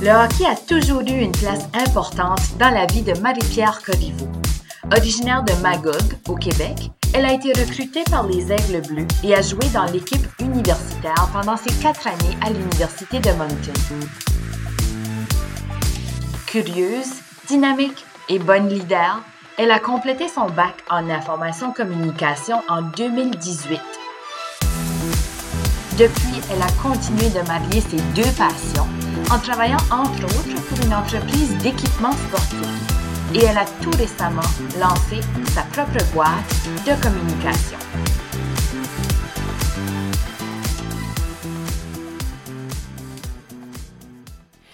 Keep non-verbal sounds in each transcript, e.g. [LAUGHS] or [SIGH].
Le hockey a toujours eu une place importante dans la vie de Marie-Pierre Corriveau. Originaire de Magog, au Québec, elle a été recrutée par les Aigles Bleus et a joué dans l'équipe universitaire pendant ses quatre années à l'Université de Moncton. Curieuse, dynamique et bonne leader, elle a complété son bac en information communication en 2018. Depuis, elle a continué de marier ses deux passions en travaillant entre autres pour une entreprise d'équipement sportif. Et elle a tout récemment lancé sa propre boîte de communication.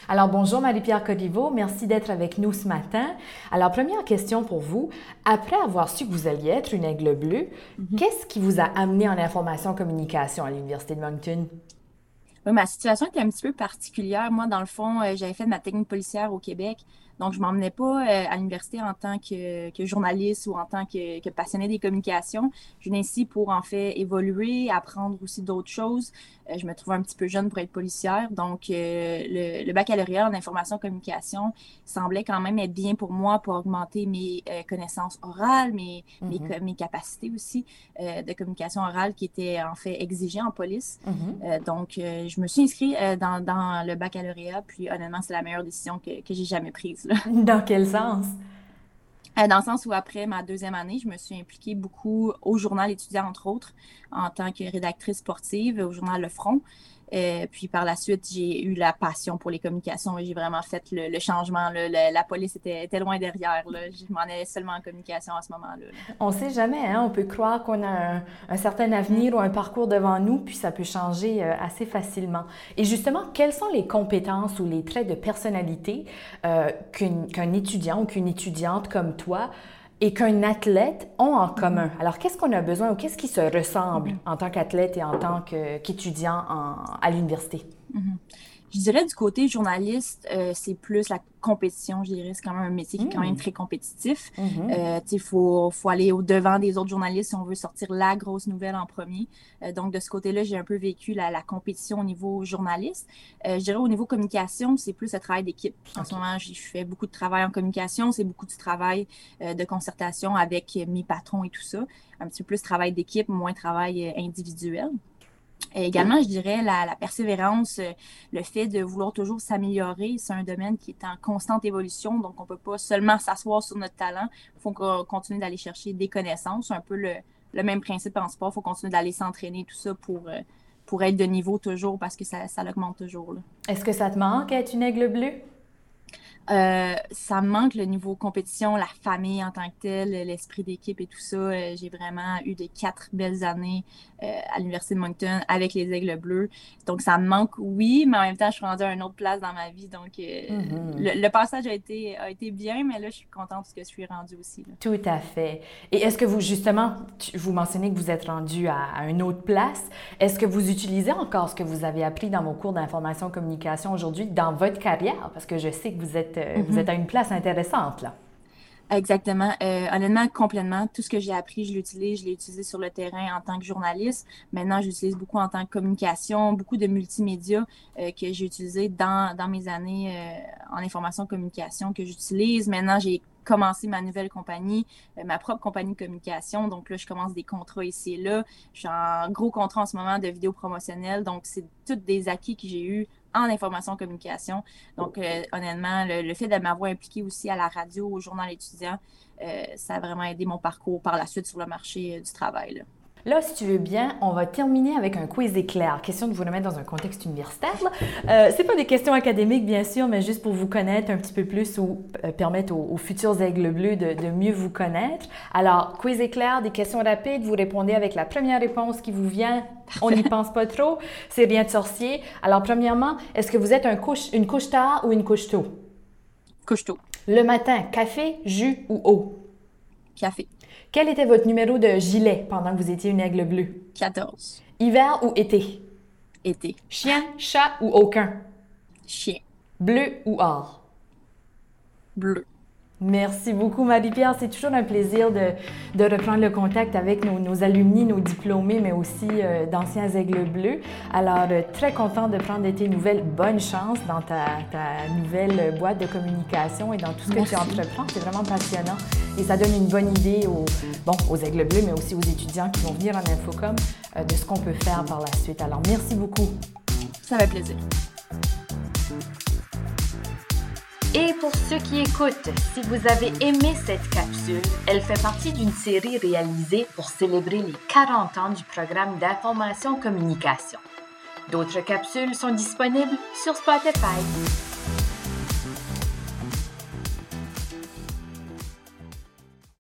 Alors bonjour Marie-Pierre Codivo, merci d'être avec nous ce matin. Alors première question pour vous, après avoir su que vous alliez être une aigle bleue, mhm. qu'est-ce qui vous a amené en information communication à l'Université de Moncton? Oui, ma situation était un petit peu particulière. Moi, dans le fond, euh, j'avais fait ma technique policière au Québec. Donc, je m'emmenais pas euh, à l'université en tant que, journaliste ou en tant que, que passionné des communications. Je venais ici pour en fait évoluer, apprendre aussi d'autres choses. Euh, je me trouvais un petit peu jeune pour être policière. Donc, euh, le, baccalauréat en information communication semblait quand même être bien pour moi pour augmenter mes connaissances orales, mes, mes, mm-hmm. capacités aussi de communication orale qui étaient en fait exigées en police. Mm-hmm. donc, je me suis inscrite dans, dans, le baccalauréat. Puis, honnêtement, c'est la meilleure décision que, que j'ai jamais prise. [LAUGHS] Dans quel sens? Euh, dans le sens où après ma deuxième année, je me suis impliquée beaucoup au journal étudiant, entre autres, en tant que rédactrice sportive au journal Le Front. Euh, puis par la suite, j'ai eu la passion pour les communications et j'ai vraiment fait le, changement. la police était, loin derrière. Je m'en allais seulement en communication à ce moment-là. On ne sait jamais. Hein? On peut croire qu'on a un, certain avenir ou un parcours devant nous, puis ça peut changer euh, assez facilement. Et justement, quelles sont les compétences ou les traits de personnalité euh, qu'un étudiant ou qu'une étudiante comme toi et qu'un athlète ont en commun. Alors, qu'est-ce qu'on a besoin ou qu'est-ce qui se ressemble mm-hmm. en tant qu'athlète et en tant qu'étudiant à l'université? Je dirais du côté journaliste, euh, c'est plus la compétition, je dirais. C'est quand même un métier qui est quand même mm. très compétitif. Mm-hmm. Euh, il faut, faut, aller au-devant des autres journalistes si on veut sortir la grosse nouvelle en premier. Euh, donc, de ce côté-là, j'ai un peu vécu la, compétition au niveau journaliste. je dirais au niveau communication, c'est plus le travail d'équipe. En ce moment, je fais beaucoup de travail en communication. C'est beaucoup du travail de concertation avec mes patrons et tout ça. Un petit peu plus travail d'équipe, moins travail individuel également, je dirais la, persévérance, euh, le fait de vouloir toujours s'améliorer, c'est un domaine qui est en constante évolution, donc on ne peut pas seulement s'asseoir sur notre talent, il faut continuer d'aller chercher des connaissances, un peu le, même principe en sport, il faut continuer d'aller s'entraîner, tout ça pour, euh, être de niveau toujours, parce que ça, ça augmente toujours. Est-ce que ça te manque être une aigle bleue? Euh, ça me manque le niveau compétition, la famille en tant que telle, l'esprit d'équipe et tout ça. Euh, j'ai vraiment eu de quatre belles années euh, à l'Université de Moncton avec les Aigles Bleus. Donc, ça me manque, oui, mais en même temps, je suis rendue à une autre place dans ma vie. Donc, mm-hmm. le, passage a été, a été bien, mais là, je suis contente de ce que je suis rendue aussi. Tout à fait. Et est-ce que vous, justement, vous mentionnez que vous êtes rendu à, à, une autre place. Est-ce que vous utilisez encore ce que vous avez appris dans vos cours d'information communication aujourd'hui dans votre carrière? Parce que je sais que vous êtes euh, vous êtes à une place intéressante là. Exactement. Euh, honnêtement, complètement. Tout ce que j'ai appris, je l'utilise. Je l'ai utilisé sur le terrain en tant que journaliste. Maintenant, j'utilise beaucoup en tant que communication, beaucoup de multimédia euh, que j'ai utilisé dans, dans, mes années en information communication que j'utilise. Maintenant, j'ai commencé ma nouvelle compagnie, ma propre compagnie de communication. Donc là, je commence des contrats ici et là. Je suis en gros contrat en ce moment de vidéo promotionnelle. Donc, c'est tous des acquis que j'ai eus en information communication. Donc, euh, honnêtement, le, fait de m'avoir impliqué aussi à la radio, au journal étudiant, euh, ça a vraiment aidé mon parcours par la suite sur le marché euh, du travail. Là, si tu veux bien, on va terminer avec un quiz éclair. Question de vous remettre dans un contexte universitaire. Euh, c'est pas des questions académiques, bien sûr, mais juste pour vous connaître un petit peu plus ou euh, permettre aux, futurs aigles bleus de, de, mieux vous connaître. Alors, quiz éclair, des questions rapides. Vous répondez avec la première réponse qui vous vient. On n'y pense pas trop. C'est rien de sorcier. Alors, premièrement, est-ce que vous êtes un couche, une couche tard ou une couche tôt? Couche tôt. Le matin, café, jus ou eau? Café. Quel était votre numéro de gilet pendant que vous étiez une aigle bleue? 14. Hiver ou été? Été. Chien, chat ou aucun? Chien. Bleu ou or? Bleu. Merci beaucoup, Marie-Pierre. C'est toujours un plaisir de, de, reprendre le contact avec nos, nos alumni, nos diplômés, mais aussi euh, d'anciens aigles bleus. Alors, euh, très content de prendre de tes nouvelles. Bonne chance dans ta, ta nouvelle boîte de communication et dans tout ce que tu entreprends. C'est vraiment passionnant et ça donne une bonne idée aux, bon, aigles bleus, mais aussi aux étudiants qui vont venir en Infocom euh, de ce qu'on peut faire par la suite. Alors, merci beaucoup. Ça fait plaisir. Et pour ceux qui écoutent, si vous avez aimé cette capsule, elle fait partie d'une série réalisée pour célébrer les 40 ans du programme d'information communication. D'autres capsules sont disponibles sur Spotify.